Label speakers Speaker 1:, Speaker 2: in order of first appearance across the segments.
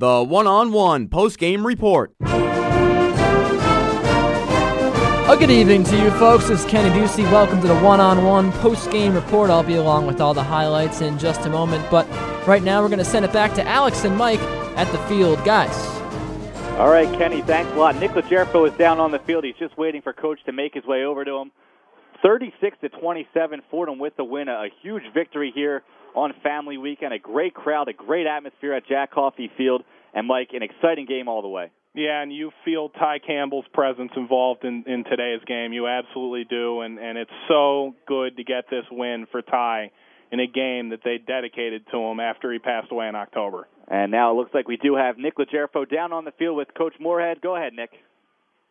Speaker 1: the one on one post game report.
Speaker 2: A good evening to you folks. This is Kenny Ducey. Welcome to the one on one post game report. I'll be along with all the highlights in just a moment, but right now we're going to send it back to Alex and Mike at the field. Guys.
Speaker 3: All right, Kenny, thanks a lot. Nick Legerfo is down on the field. He's just waiting for Coach to make his way over to him. 36 to 27, Fordham with the win. A huge victory here on Family Weekend. A great crowd, a great atmosphere at Jack Coffey Field. And Mike, an exciting game all the way.
Speaker 4: Yeah, and you feel Ty Campbell's presence involved in, in today's game. You absolutely do, and, and it's so good to get this win for Ty in a game that they dedicated to him after he passed away in October.
Speaker 3: And now it looks like we do have Nick Legerfo down on the field with Coach Moorhead. Go ahead, Nick.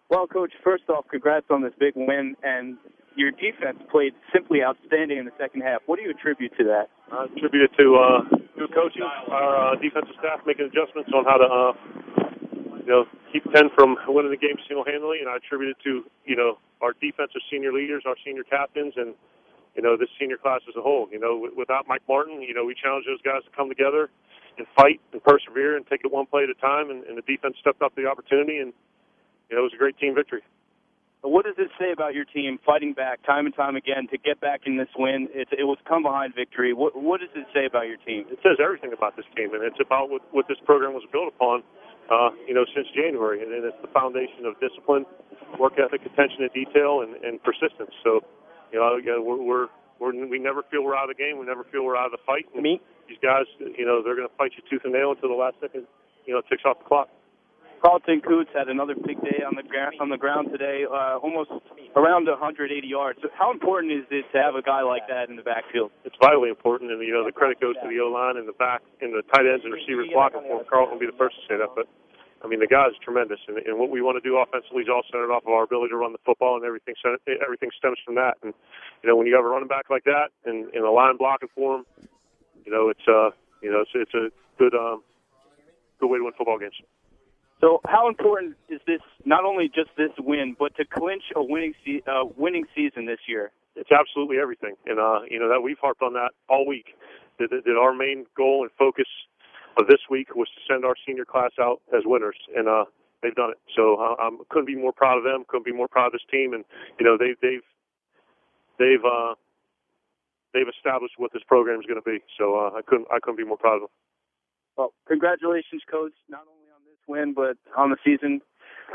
Speaker 5: Well, Coach, first off, congrats on this big win, and your defense played simply outstanding in the second half. What do you attribute to that?
Speaker 6: I attribute it to uh, good coaching, our uh, defensive staff making adjustments on how to uh, you know, keep Penn from winning the game single-handedly, and I attribute it to, you know, our defensive senior leaders, our senior captains, and, you know, this senior class as a whole. You know, without Mike Martin, you know, we challenged those guys to come together and fight and persevere and take it one play at a time, and, and the defense stepped up the opportunity, and, you know, it was a great team victory.
Speaker 5: What does it say about your team fighting back time and time again to get back in this win? It, it was come behind victory. What, what does it say about your team?
Speaker 6: It says everything about this team, and it's about what, what this program was built upon uh, you know, since January, and, and it's the foundation of discipline, work ethic, attention to detail, and, and persistence. So, you know, we're, we're we're we never feel we're out of the game. We never feel we're out of the fight.
Speaker 5: And Me?
Speaker 6: These guys, you know, they're going to fight you tooth and nail until the last second, you know, it ticks off the clock.
Speaker 5: Carlton Koonce had another big day on the ground on the ground today, uh, almost around 180 yards. So how important is it to have a guy like that in the backfield?
Speaker 6: It's vitally important, and you know the credit goes to the O line and the back and the tight ends and receivers blocking for him. Carlton will be the first to say that, but I mean, the guy's tremendous, and, and what we want to do offensively is all centered off of our ability to run the football, and everything everything stems from that. And you know, when you have a running back like that, and, and a line blocking for him, you know, it's uh, you know, it's it's a good um, good way to win football games.
Speaker 5: So, how important is this? Not only just this win, but to clinch a winning se- uh, winning season this year.
Speaker 6: It's absolutely everything, and uh, you know that we've harped on that all week. That, that our main goal and focus of this week was to send our senior class out as winners, and uh, they've done it. So uh, I couldn't be more proud of them. Couldn't be more proud of this team, and you know they, they've they've uh, they've established what this program is going to be. So uh, I couldn't I couldn't be more proud of them.
Speaker 5: Well, congratulations, coach, not only win but on the season.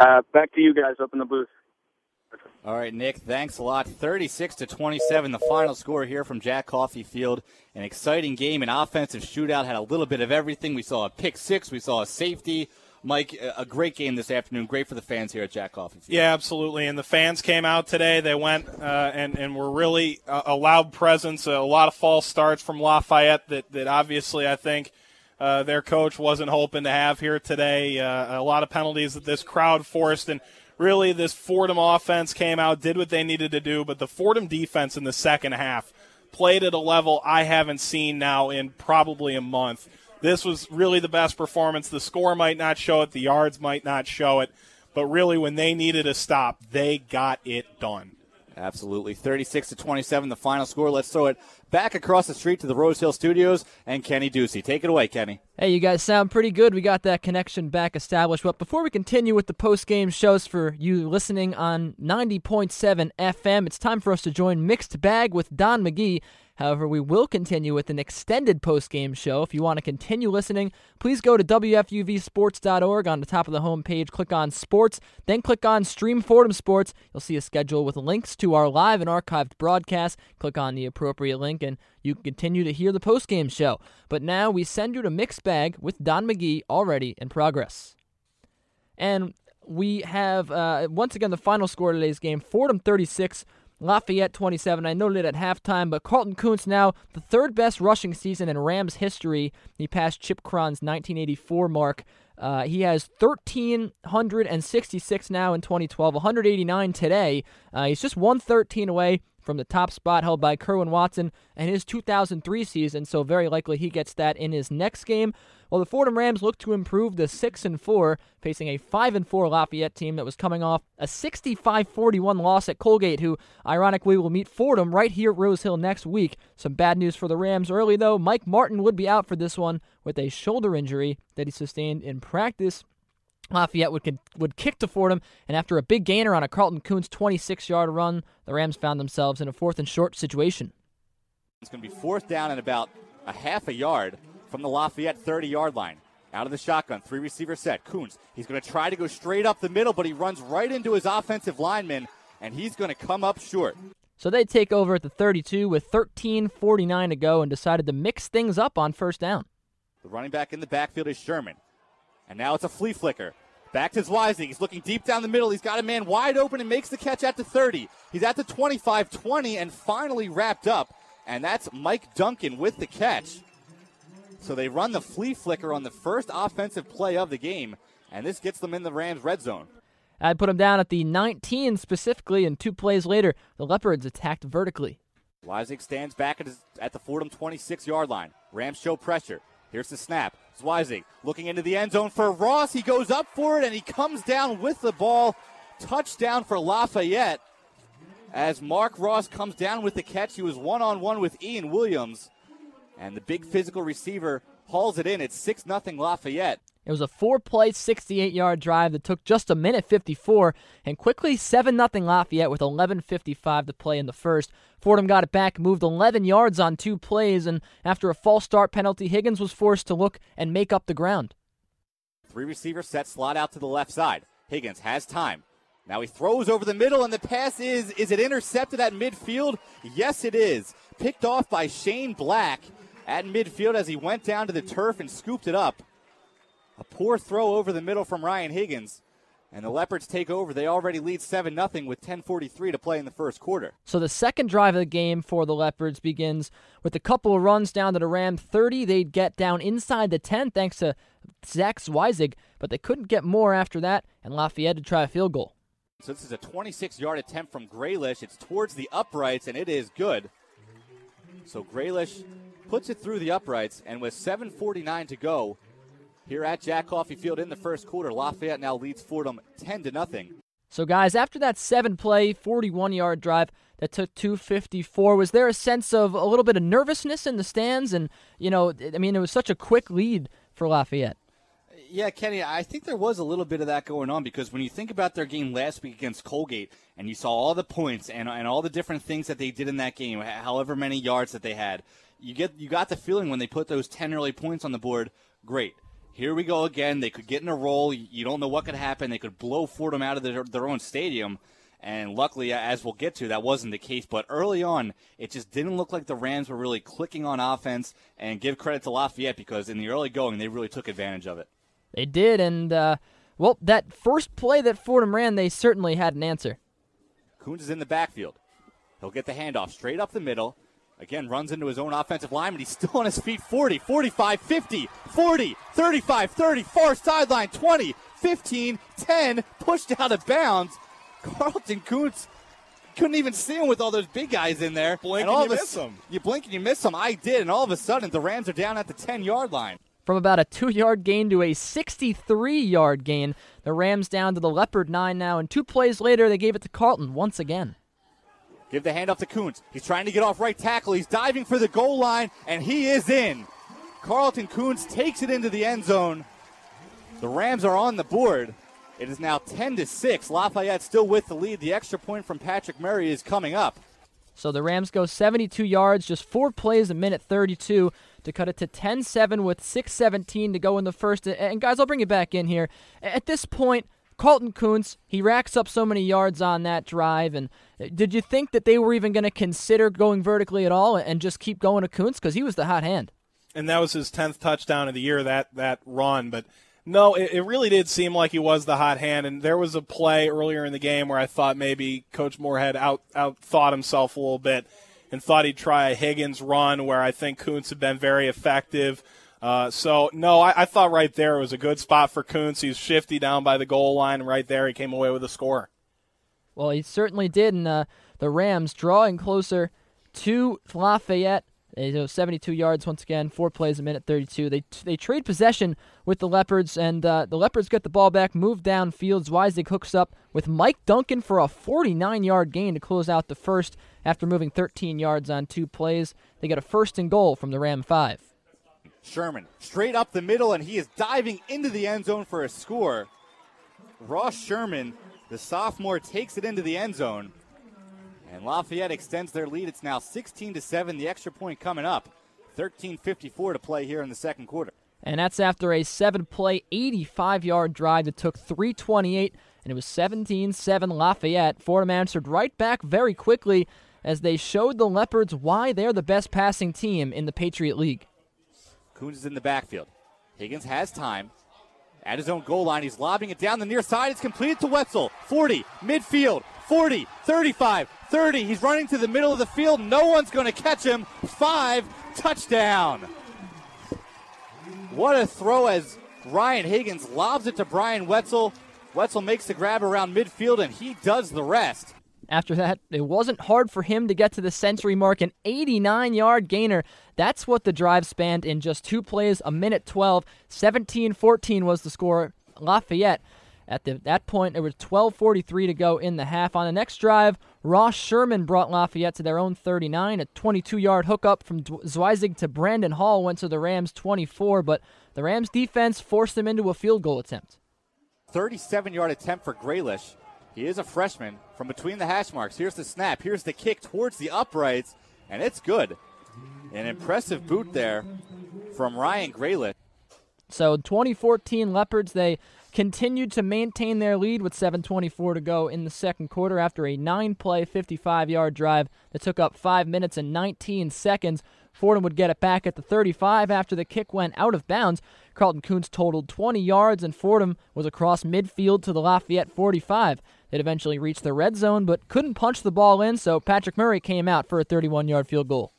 Speaker 5: Uh, back to you guys up in the booth.
Speaker 7: All right, Nick, thanks a lot. 36 to 27, the final score here from Jack Coffey Field. An exciting game, an offensive shootout, had a little bit of everything. We saw a pick six, we saw a safety. Mike, a great game this afternoon. Great for the fans here at Jack Coffey Field.
Speaker 4: Yeah, absolutely. And the fans came out today. They went uh, and, and were really a, a loud presence, a lot of false starts from Lafayette that, that obviously I think uh, their coach wasn't hoping to have here today. Uh, a lot of penalties that this crowd forced. And really this Fordham offense came out, did what they needed to do, but the Fordham defense in the second half played at a level I haven't seen now in probably a month. This was really the best performance. The score might not show it, the yards might not show it, but really when they needed a stop, they got it done.
Speaker 7: Absolutely. 36 to 27, the final score. Let's throw it back across the street to the Rose Hill Studios and Kenny Ducey. Take it away, Kenny.
Speaker 2: Hey, you guys sound pretty good. We got that connection back established. But before we continue with the post game shows for you listening on 90.7 FM, it's time for us to join Mixed Bag with Don McGee However, we will continue with an extended post-game show. If you want to continue listening, please go to WFUVSports.org on the top of the homepage, click on Sports, then click on Stream Fordham Sports. You'll see a schedule with links to our live and archived broadcasts. Click on the appropriate link and you can continue to hear the post-game show. But now we send you to Mixed Bag with Don McGee already in progress. And we have, uh, once again, the final score of today's game Fordham 36, Lafayette 27. I noted it at halftime, but Carlton Koonce now the third best rushing season in Rams history. He passed Chip Cron's 1984 mark. Uh, he has 1,366 now in 2012, 189 today. Uh, he's just 113 away from the top spot held by Kerwin Watson and his 2003 season, so very likely he gets that in his next game. Well, the Fordham Rams look to improve to 6 and 4, facing a 5 and 4 Lafayette team that was coming off a 65-41 loss at Colgate, who ironically will meet Fordham right here at Rose Hill next week. Some bad news for the Rams early though. Mike Martin would be out for this one with a shoulder injury that he sustained in practice. Lafayette would would kick to Fordham, and after a big gainer on a Carlton Koonce 26-yard run, the Rams found themselves in a fourth and short situation.
Speaker 7: It's going to be fourth down and about a half a yard from the Lafayette 30 yard line. Out of the shotgun, three receiver set. Koonce, he's going to try to go straight up the middle, but he runs right into his offensive lineman, and he's going to come up short.
Speaker 2: So they take over at the 32 with 13:49 to go and decided to mix things up on first down.
Speaker 7: The running back in the backfield is Sherman. And now it's a flea flicker. Back to Zweizig. He's looking deep down the middle. He's got a man wide open and makes the catch at the 30. He's at the 25 20 and finally wrapped up. And that's Mike Duncan with the catch. So they run the flea flicker on the first offensive play of the game, and this gets them in the Rams' red zone.
Speaker 2: I'd put them down at the 19 specifically, and two plays later, the Leopards attacked vertically.
Speaker 7: Zweizig stands back at, his, at the Fordham 26 yard line. Rams show pressure. Here's the snap. Zweizig looking into the end zone for Ross. He goes up for it and he comes down with the ball. Touchdown for Lafayette. As Mark Ross comes down with the catch, he was one on one with Ian Williams. And the big physical receiver hauls it in. It's 6 0 Lafayette.
Speaker 2: It was a four play, 68 yard drive that took just a minute 54 and quickly 7 0 Lafayette with 11.55 to play in the first. Fordham got it back, moved 11 yards on two plays, and after a false start penalty, Higgins was forced to look and make up the ground.
Speaker 7: Three receiver set slot out to the left side. Higgins has time. Now he throws over the middle, and the pass is is it intercepted at midfield? Yes, it is. Picked off by Shane Black at midfield as he went down to the turf and scooped it up. A poor throw over the middle from Ryan Higgins. And the Leopards take over. They already lead 7 0 with 10.43 to play in the first quarter.
Speaker 2: So the second drive of the game for the Leopards begins with a couple of runs down to the Ram 30. They'd get down inside the 10 thanks to Zach Zweizig, but they couldn't get more after that, and Lafayette to try a field goal.
Speaker 7: So this is a 26 yard attempt from Graylish. It's towards the uprights, and it is good. So Graylish puts it through the uprights, and with 7.49 to go here at Jack Coffey Field in the first quarter, Lafayette now leads Fordham 10 to nothing.
Speaker 2: So, guys, after that seven play, 41 yard drive that took 254, was there a sense of a little bit of nervousness in the stands? And, you know, I mean, it was such a quick lead for Lafayette.
Speaker 7: Yeah, Kenny, I think there was a little bit of that going on because when you think about their game last week against Colgate and you saw all the points and, and all the different things that they did in that game, however many yards that they had, you get you got the feeling when they put those 10 early points on the board, great. Here we go again. They could get in a roll. You don't know what could happen. They could blow Fordham out of their, their own stadium. And luckily, as we'll get to, that wasn't the case. But early on, it just didn't look like the Rams were really clicking on offense. And give credit to Lafayette because in the early going, they really took advantage of it.
Speaker 2: They did, and uh, well, that first play that Fordham ran, they certainly had an answer.
Speaker 7: Koonce is in the backfield. He'll get the handoff straight up the middle. Again, runs into his own offensive line, but he's still on his feet 40, 45, 50, 40, 35, 30, far sideline, 20, 15, 10, pushed out of bounds. Carlton Koonce couldn't even see him with all those big guys in there.
Speaker 4: Blink and, and you miss him.
Speaker 7: You blink and you miss him. I did, and all of a sudden the Rams are down at the 10 yard line.
Speaker 2: From about a two yard gain to a 63 yard gain, the Rams down to the Leopard 9 now, and two plays later, they gave it to Carlton once again.
Speaker 7: Give the handoff to Koonce. He's trying to get off right tackle. He's diving for the goal line, and he is in. Carlton Koonce takes it into the end zone. The Rams are on the board. It is now 10 to 6. Lafayette still with the lead. The extra point from Patrick Murray is coming up.
Speaker 2: So the Rams go 72 yards, just four plays a minute 32 to cut it to 10 7 with 6.17 to go in the first. And guys, I'll bring you back in here. At this point, Carlton Koonce, he racks up so many yards on that drive. And uh, did you think that they were even going to consider going vertically at all and just keep going to Koonce? Because he was the hot hand.
Speaker 4: And that was his 10th touchdown of the year, that, that run. But no, it, it really did seem like he was the hot hand. And there was a play earlier in the game where I thought maybe Coach Moorhead out, out thought himself a little bit and thought he'd try a Higgins run where I think Koonce had been very effective. Uh, so no, I, I, thought right there it was a good spot for Koonce. He's shifty down by the goal line, right there he came away with a score.
Speaker 2: Well, he certainly did, and uh, the Rams drawing closer to Lafayette. They go 72 yards once again, four plays a minute, 32. They they trade possession with the Leopards, and uh, the Leopards get the ball back, move downfield. Zweizig hooks up with Mike Duncan for a 49-yard gain to close out the first after moving 13 yards on two plays. They get a first and goal from the Ram five.
Speaker 7: Sherman straight up the middle, and he is diving into the end zone for a score. Ross Sherman, the sophomore, takes it into the end zone. And Lafayette extends their lead. It's now 16 to 7. The extra point coming up. 13:54 to play here in the second quarter.
Speaker 2: And that's after a seven-play, 85-yard drive that took 328, and it was 17-7 Lafayette. Fordham answered right back very quickly as they showed the Leopards why they're the best passing team in the Patriot League.
Speaker 7: Koonce is in the backfield. Higgins has time. At his own goal line, he's lobbing it down the near side. It's completed to Wetzel. 40, midfield, 40, 35, 30. He's running to the middle of the field. No one's going to catch him. Five, touchdown. What a throw as Ryan Higgins lobs it to Brian Wetzel. Wetzel makes the grab around midfield, and he does the rest.
Speaker 2: After that, it wasn't hard for him to get to the century mark, an 89 yard gainer. That's what the drive spanned in just two plays, a minute 12. 17 14 was the score. Lafayette. At the, that point, there was 12:43 to go in the half. On the next drive, Ross Sherman brought Lafayette to their own 39. A 22-yard hookup from Zweizig to Brandon Hall went to the Rams 24, but the Rams defense forced them into a field goal attempt.
Speaker 7: 37-yard attempt for Graylish. He is a freshman from between the hash marks. Here's the snap. Here's the kick towards the uprights, and it's good. An impressive boot there from Ryan Graylish.
Speaker 2: So 2014 Leopards, they continued to maintain their lead with 7.24 to go in the second quarter after a nine play, 55 yard drive that took up 5 minutes and 19 seconds. Fordham would get it back at the 35 after the kick went out of bounds. Carlton Koonce totaled 20 yards, and Fordham was across midfield to the Lafayette 45. They'd eventually reached the red zone, but couldn't punch the ball in, so Patrick Murray came out for a 31 yard field goal.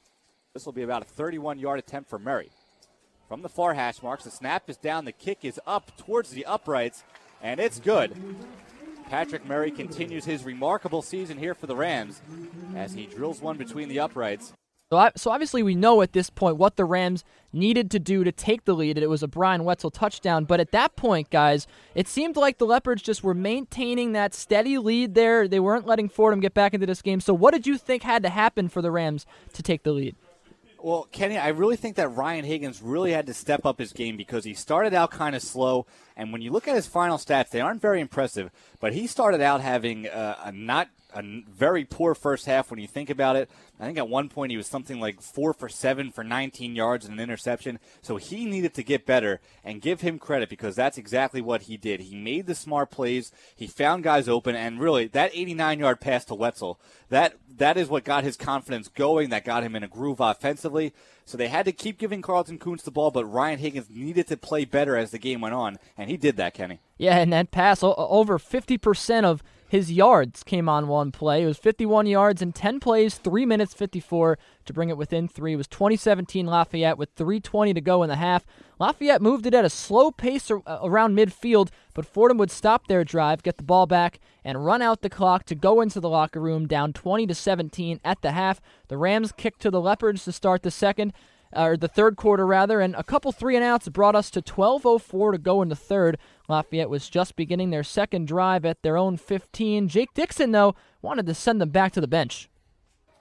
Speaker 7: This will be about a 31 yard attempt for Murray. From the far hash marks, the snap is down, the kick is up towards the uprights, and it's good. Patrick Murray continues his remarkable season here for the Rams as he drills one between the uprights.
Speaker 2: So, obviously we know at this point what the Rams needed to do to take the lead. It was a Brian Wetzel touchdown, but at that point, guys, it seemed like the Leopards just were maintaining that steady lead there. They weren't letting Fordham get back into this game. So, what did you think had to happen for the Rams to take the lead?
Speaker 7: Well, Kenny, I really think that Ryan Higgins really had to step up his game because he started out kind of slow, and when you look at his final stats, they aren't very impressive. But he started out having uh, a not a very poor first half when you think about it. I think at one point he was something like four for seven for 19 yards and an interception. So he needed to get better and give him credit because that's exactly what he did. He made the smart plays. He found guys open and really that 89 yard pass to Wetzel, that, that is what got his confidence going. That got him in a groove offensively. So they had to keep giving Carlton Koonce the ball, but Ryan Higgins needed to play better as the game went on, and he did that, Kenny.
Speaker 2: Yeah, and that pass, over 50% of his yards came on one play. It was 51 yards in 10 plays, 3 minutes 54 to bring it within 3. It was 2017 Lafayette with 320 to go in the half. Lafayette moved it at a slow pace uh, around midfield, but Fordham would stop their drive, get the ball back, and run out the clock to go into the locker room down 20 to 17 at the half. The Rams kicked to the Leopards to start the second uh, or the third quarter rather, and a couple three and outs brought us to 12:04 to go in the third. Lafayette was just beginning their second drive at their own 15. Jake Dixon though wanted to send them back to the bench.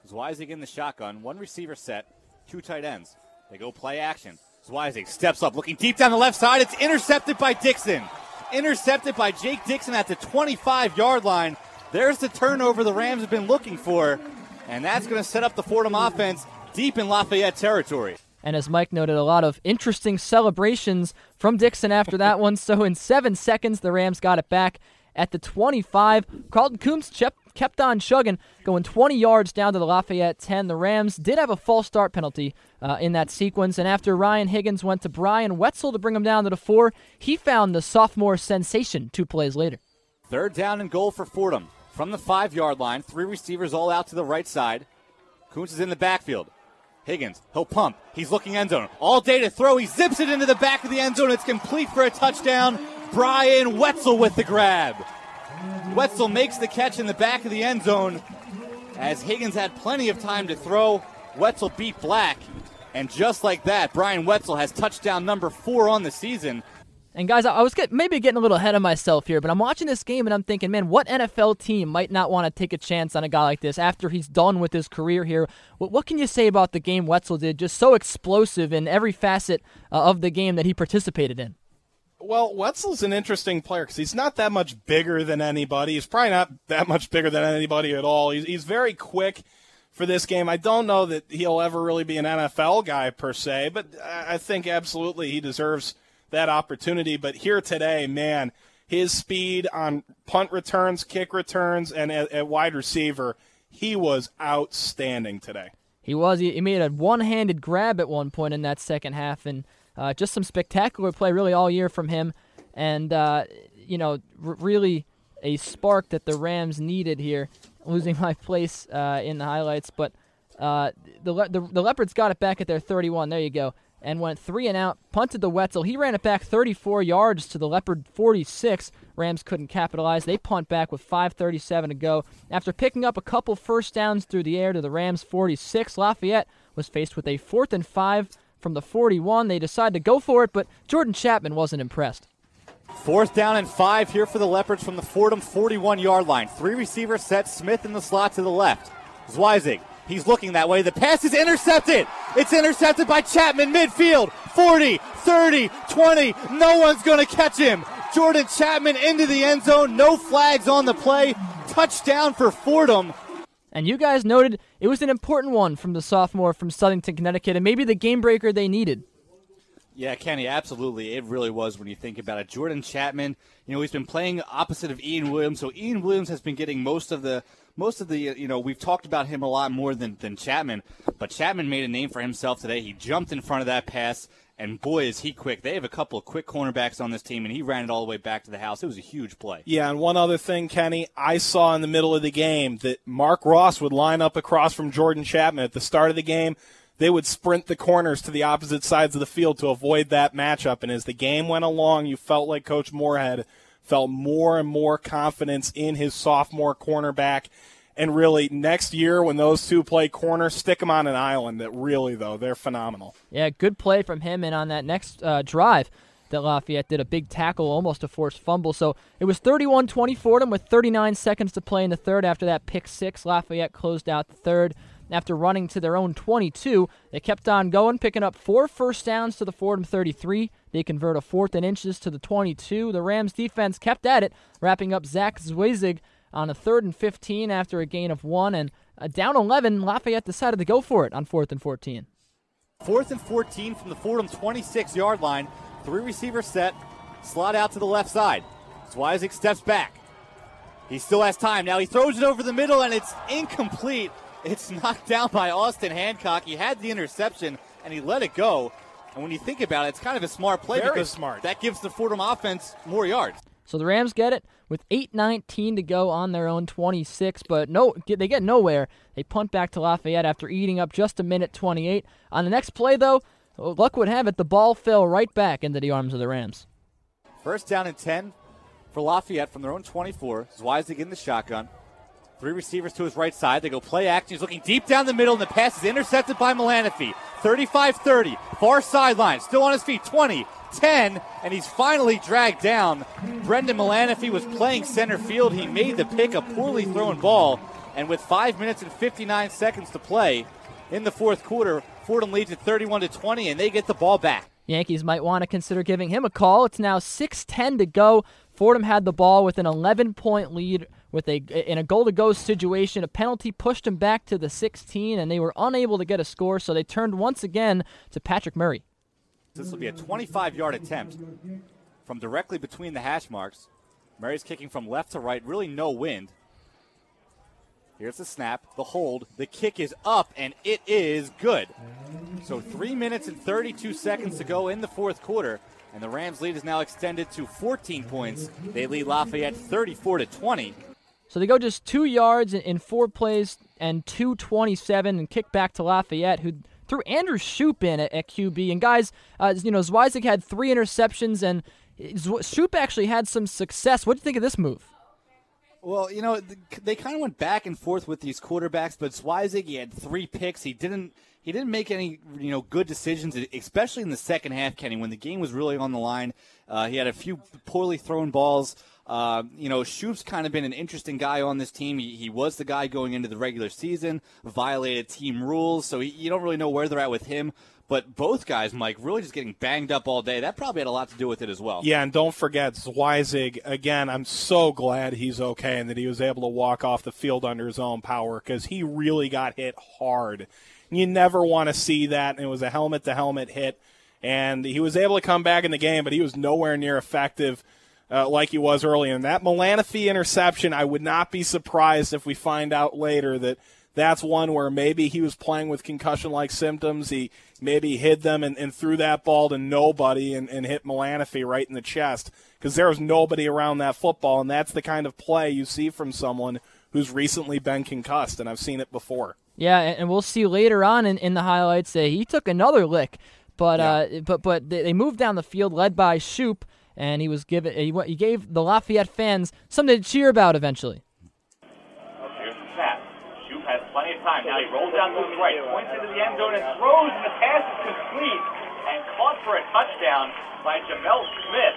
Speaker 7: Zweizig in the shotgun, one receiver set, two tight ends. They go play action. Zweizig steps up, looking deep down the left side. It's intercepted by Dixon. Intercepted by Jake Dixon at the 25 yard line. There's the turnover the Rams have been looking for, and that's going to set up the Fordham offense deep in Lafayette territory.
Speaker 2: And as Mike noted, a lot of interesting celebrations from Dixon after that one. So in seven seconds, the Rams got it back at the 25. Carlton Koonce kept on chugging, going 20 yards down to the Lafayette 10. The Rams did have a false start penalty uh, in that sequence, and after Ryan Higgins went to Brian Wetzel to bring him down to the four, he found the sophomore sensation two plays later.
Speaker 7: Third down and goal for Fordham. From the five yard line, three receivers all out to the right side. Koonce is in the backfield. Higgins, he'll pump. He's looking end zone. All day to throw. He zips it into the back of the end zone. It's complete for a touchdown. Brian Wetzel with the grab. Wetzel makes the catch in the back of the end zone as Higgins had plenty of time to throw. Wetzel beat Black, And just like that, Brian Wetzel has touchdown number four on the season.
Speaker 2: And guys, I was get, maybe getting a little ahead of myself here, but I'm watching this game and I'm thinking, man, what NFL team might not want to take a chance on a guy like this after he's done with his career here? What, what can you say about the game Wetzel did? Just so explosive in every facet uh, of the game that he participated in.
Speaker 4: Well, Wetzel's an interesting player because he's not that much bigger than anybody. He's probably not that much bigger than anybody at all. He's, he's very quick for this game. I don't know that he'll ever really be an NFL guy per se, but I think absolutely he deserves that opportunity. But here today, man, his speed on punt returns, kick returns, and at, at wide receiver, he was outstanding today.
Speaker 2: He was. He, made a one-handed grab at one point in that second half, and uh, just some spectacular play really all year from him. And uh, you know, r- really a spark that the Rams needed here. Losing my place uh, in the highlights, but uh, the, Le- the the Leopards got it back at their 31. There you go and went three and out, punted the Wetzel. He ran it back 34 yards to the Leopard 46. Rams couldn't capitalize. They punt back with 5:37 to go. After picking up a couple first downs through the air to the Rams 46, Lafayette was faced with a fourth and five from the 41. They decided to go for it, but Jordan Chapman wasn't impressed.
Speaker 7: Fourth down and five here for the Leopards from the Fordham 41 yard line. Three receivers set, Smith in the slot to the left. Zweizig He's looking that way. The pass is intercepted. It's intercepted by Chapman midfield. 40, 30, 20. No one's going to catch him. Jordan Chapman into the end zone. No flags on the play. Touchdown for Fordham.
Speaker 2: And you guys noted it was an important one from the sophomore from Southington, Connecticut, and maybe the game breaker they needed.
Speaker 7: Yeah, Kenny, absolutely. It really was when you think about it. Jordan Chapman, you know, he's been playing opposite of Ian Williams, so Ian Williams has been getting most of the most of the you know we've talked about him a lot more than than Chapman, but Chapman made a name for himself today. He jumped in front of that pass. And boy, is he quick. They have a couple of quick cornerbacks on this team, and he ran it all the way back to the house. It was a huge play.
Speaker 4: Yeah, and one other thing, Kenny, I saw in the middle of the game that Mark Ross would line up across from Jordan Chapman at the start of the game. They would sprint the corners to the opposite sides of the field to avoid that matchup. And as the game went along, you felt like Coach Moorhead felt more and more confidence in his sophomore cornerback and really, next year when those two play corner, stick them on an island. That really, though, they're phenomenal.
Speaker 2: Yeah, good play from him. And on that next uh, drive, that Lafayette did a big tackle, almost a forced fumble. So it was 31 20 Fordham with 39 seconds to play in the third. After that pick six, Lafayette closed out the third. After running to their own 22, they kept on going, picking up four first downs to the Fordham 33. They convert a fourth and inches to the 22. The Rams defense kept at it, wrapping up Zach Zweizig on a third and 15 after a gain of one. And uh, down 11, Lafayette decided to go for it on fourth and 14.
Speaker 7: Fourth and 14 from the Fordham 26 yard line. Three receivers set, slot out to the left side. Zweizig steps back. He still has time. Now he throws it over the middle and it's incomplete. It's knocked down by Austin Hancock. He had the interception and he let it go. And when you think about it, it's kind of a smart play
Speaker 4: Very
Speaker 7: because
Speaker 4: smart.
Speaker 7: that gives the Fordham offense more yards.
Speaker 2: So the Rams get it with 8:19 to go on their own 26, but no, they get nowhere. They punt back to Lafayette after eating up just a minute 28. On the next play, though, luck would have it, the ball fell right back into the arms of the Rams.
Speaker 7: First down and 10 for Lafayette from their own 24. Zweizig in the shotgun. Three receivers to his right side. They go play action. He's looking deep down the middle, and the pass is intercepted by Melaniphy. 35 30. Far sideline. Still on his feet. 20, 10, and he's finally dragged down. Brendan Melaniphy was playing center field. He made the pick, a poorly thrown ball, and with 5 minutes and 59 seconds to play in the fourth quarter, Fordham leads at 31 to 20, and they get the ball back.
Speaker 2: Yankees might want to consider giving him a call. It's now 6:10 to go. Fordham had the ball with an 11-point lead with a in a goal to go situation. A penalty pushed him back to the 16, and they were unable to get a score. So they turned once again to Patrick Murray.
Speaker 7: This will be a 25 yard attempt from directly between the hash marks. Murray's kicking from left to right, really no wind. Here's the snap, the hold, the kick is up, and it is good. So three minutes and 32 seconds to go in the fourth quarter, and the Rams' lead is now extended to 14 points. They lead Lafayette 34 to 20.
Speaker 2: So they go just two yards in four plays and 227 and kick back to Lafayette, who threw Andrew Shoop in at, at QB. And guys, uh, you know, Zweizig had three interceptions, and Shoop actually had some success. What do you think of this move?
Speaker 7: Well, you know, they kind of went back and forth with these quarterbacks, but Zweizig, he had three picks. He didn't he didn't make any you know good decisions, especially in the second half, Kenny, when the game was really on the line. Uh, he had a few poorly thrown balls. Uh, you know, Shoop's kind of been an interesting guy on this team. He, he, was the guy going into the regular season, violated team rules, so he, you don't really know where they're at with him. But both guys, Mike, really just getting banged up all day. That probably had a lot to do with it as well.
Speaker 4: Yeah, and don't forget Zweizig. Again, I'm so glad he's okay and that he was able to walk off the field under his own power because he really got hit hard. You never want to see that. And it was a helmet to helmet hit. And he was able to come back in the game, but he was nowhere near effective uh, like he was early. And that Melaniphy interception, I would not be surprised if we find out later that that's one where maybe he was playing with concussion like symptoms. He maybe hid them and, and threw that ball to nobody and, and hit Melaniphy right in the chest because there was nobody around that football. And that's the kind of play you see from someone who's recently been concussed. And I've seen it before.
Speaker 2: Yeah, and we'll see later on in, in the highlights that he took another lick. But yeah. uh, but but they moved down the field, led by Shoop, and he was given he, he gave the Lafayette fans something to cheer about eventually. Here's the pass.
Speaker 3: Shoop has plenty of time. Now he rolls out to his right, points into the end zone and throws, and the pass is complete and caught for a touchdown by Jamel Smith.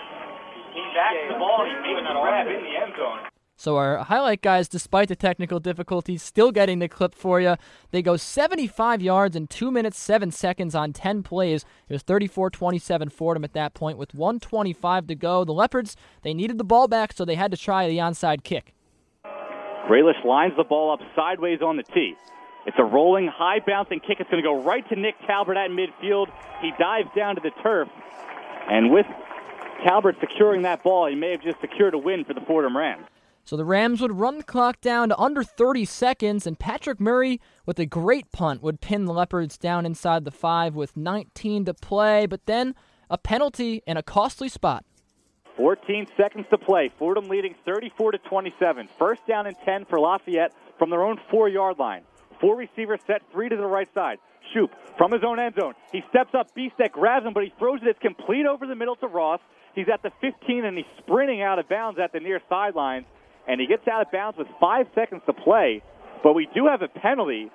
Speaker 3: He came back the ball and he made the grab in the end zone.
Speaker 2: So our highlight guys, despite the technical difficulties, still getting the clip for you. They go 75 yards in 2 minutes 7 seconds on 10 plays. It was 34-27 Fordham at that point with 125 to go. The Leopards, they needed the ball back, so they had to try the onside kick.
Speaker 3: Graylish lines the ball up sideways on the tee. It's a rolling, high bouncing kick. It's going to go right to Nick Talbert at midfield. He dives down to the turf. And with Talbert securing that ball, he may have just secured a win for the Fordham Rams.
Speaker 2: So the Rams would run the clock down to under 30 seconds, and Patrick Murray, with a great punt, would pin the Leopards down inside the five with 19 to play. But then a penalty in a costly spot.
Speaker 3: 14 seconds to play. Fordham leading 34 to 27. First down and 10 for Lafayette from their own four yard line. Four receivers set, three to the right side. Shoop from his own end zone. He steps up, B-step grabs him, but he throws it. It's complete over the middle to Ross. He's at the 15 and he's sprinting out of bounds at the near sidelines. And he gets out of bounds with five seconds to play. But we do have a penalty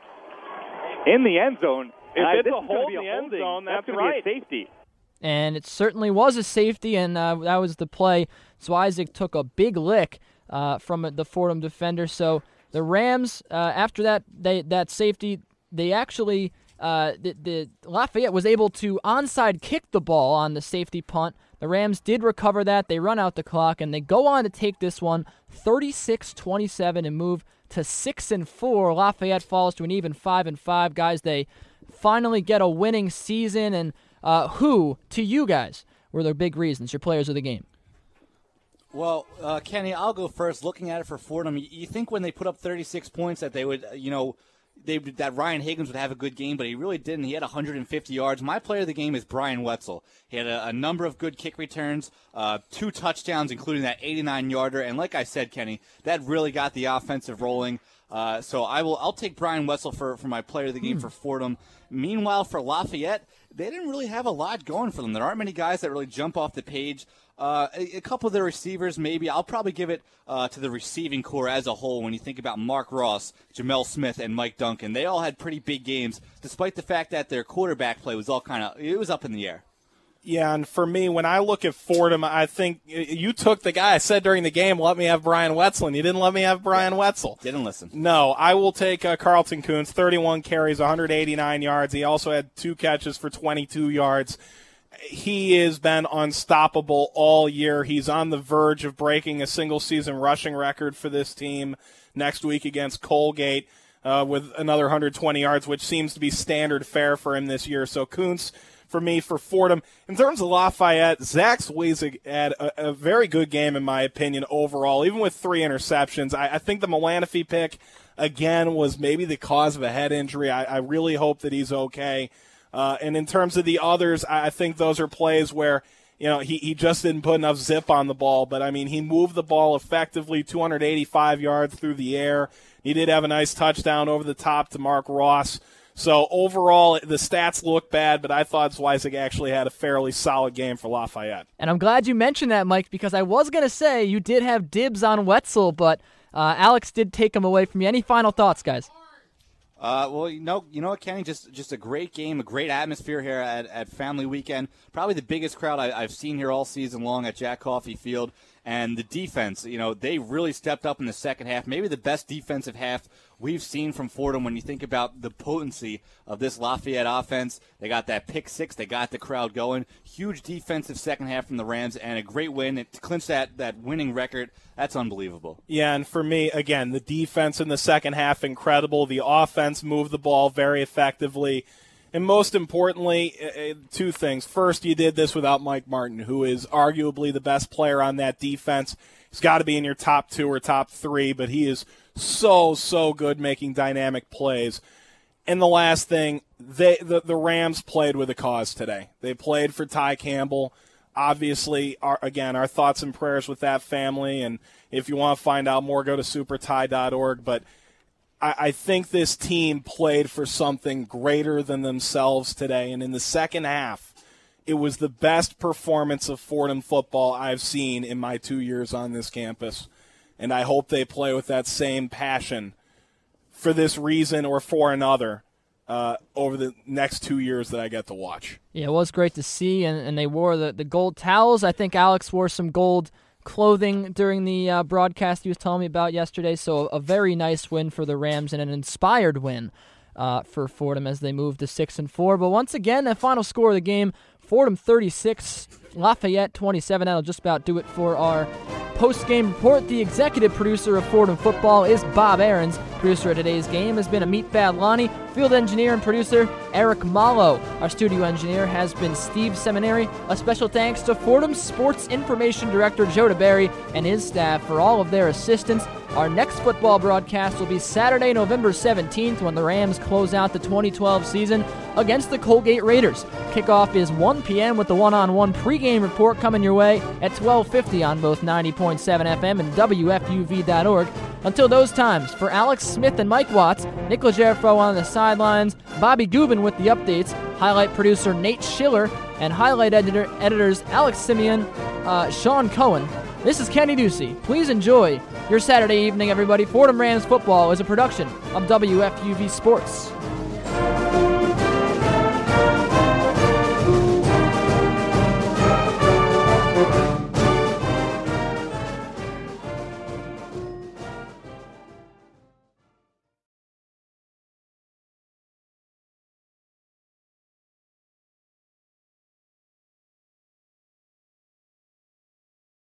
Speaker 3: in the end zone.
Speaker 5: If
Speaker 3: and
Speaker 5: it's
Speaker 3: I,
Speaker 5: a hold in the end zone, that's,
Speaker 3: that's
Speaker 5: right.
Speaker 3: Be a safety.
Speaker 2: And it certainly was a safety, and uh, that was the play. So Isaac took a big lick uh, from the Fordham defender. So the Rams, uh, after that they, that safety, they actually uh, the, the, Lafayette was able to onside kick the ball on the safety punt. The Rams did recover that. They run out the clock and they go on to take this one 36-27 and move to 6 and 4. Lafayette falls to an even 5 and 5. Guys, they finally get a winning season and uh, who to you guys were the big reasons, your players of the game?
Speaker 7: Well, uh, Kenny, I'll go first. Looking at it for Fordham, you think when they put up 36 points that they would, you know, they that Ryan Higgins would have a good game, but he really didn't. He had 150 yards. My player of the game is Brian Wetzel. He had a, a number of good kick returns, uh, two touchdowns, including that 89 yarder. And like I said, Kenny, that really got the offensive rolling. Uh, so I will. I'll take Brian Wetzel for, for my player of the game hmm. for Fordham. Meanwhile, for Lafayette, they didn't really have a lot going for them. There aren't many guys that really jump off the page. Uh, a, a, couple of the receivers, maybe. I'll probably give it uh, to the receiving corps as a whole when you think about Mark Ross, Jamel Smith, and Mike Duncan. They all had pretty big games, despite the fact that their quarterback play was all kind of it was up in the air.
Speaker 4: Yeah, and for me, when I look at Fordham, I think you took the guy I said during the game, let me have Brian Wetzel, and you didn't let me have Brian Wetzel.
Speaker 7: Didn't listen.
Speaker 4: No, I will take uh, Carlton Koonce, 31 carries, 189 yards. He also had two catches for 22 yards. He has been unstoppable all year. He's on the verge of breaking a single season rushing record for this team next week against Colgate uh, with another 120 yards, which seems to be standard fare for him this year. So Koonce for me for Fordham. In terms of Lafayette, Zach Zweizig had a, a, very good game, in my opinion, overall, even with three interceptions. I, I think the Melaniphy pick, again, was maybe the cause of a head injury. I, I really hope that he's okay. Uh, and in terms of the others, I, I think those are plays where you know, he, he just didn't put enough zip on the ball, but I mean, he moved the ball effectively 285 yards through the air. He did have a nice touchdown over the top to Mark Ross. So overall, the stats look bad, but I thought Zweizig actually had a fairly solid game for Lafayette.
Speaker 2: And I'm glad you mentioned that, Mike, because I was going to say you did have dibs on Wetzel, but uh, Alex did take him away from you. Any final thoughts, guys?
Speaker 7: Uh, well, you know, you know what, Kenny, just just a great game, a great atmosphere here at, at Family Weekend. Probably the biggest crowd I, have seen here all season long at Jack Coffey Field. And the defense, you know, they really stepped up in the second half. Maybe the best defensive half we've seen from Fordham when you think about the potency of this Lafayette offense. They got that pick six, they got the crowd going. Huge defensive second half from the Rams, and a great win to clinch that, that winning record. That's unbelievable.
Speaker 4: Yeah, and for me, again, the defense in the second half, incredible. The offense moved the ball very effectively. And most importantly, uh, uh, two things. First, you did this without Mike Martin, who is arguably the best player on that defense. He's got to be in your top two or top three, but he is so, so good making dynamic plays. And the last thing, they the, the Rams played with a cause today. They played for Ty Campbell. Obviously, our, again, our thoughts and prayers with that family. And if you want to find out more, go to superty.org. But – I, I think this team played for something greater than themselves today. And in the second half, it was the best performance of Fordham football I've seen in my two years on this campus. And I hope they play with that same passion for this reason or for another uh, over the next two years that I get to watch.
Speaker 2: Yeah, it was great to see, and, and they wore the, the gold towels. I think Alex wore some gold clothing during the uh, broadcast he was telling me about yesterday. So a very nice win for the Rams and an inspired win uh, for Fordham as they move to six and four. But once again, the final score of the game: Fordham 36, Lafayette 27. That'll just about do it for our post-game report. The executive producer of Fordham football is Bob Ahrens. Producer of today's game has been Amit Badlani. Field engineer and producer Eric Malo. Our studio engineer has been Steve Seminary. A special thanks to Fordham Sports Information Director Joe DeBerry and his staff for all of their assistance. Our next football broadcast will be Saturday, November 17th when the Rams close out the 2012 season against the Colgate Raiders. Kickoff is 1 p.m. with the one-on-one pregame report coming your way at 12:50 on both 90.7 FM and WFUV.org. Until those times, for Alex Smith and Mike Watts, Nick Legerfo on the sidelines, Bobby Gubin with the updates, highlight producer Nate Schiller, and highlight editor editors Alex Simeon, uh, Sean Cohen. This is Kenny Ducey. Please enjoy your Saturday evening, everybody. Fordham Rams football is a production of WFUV Sports.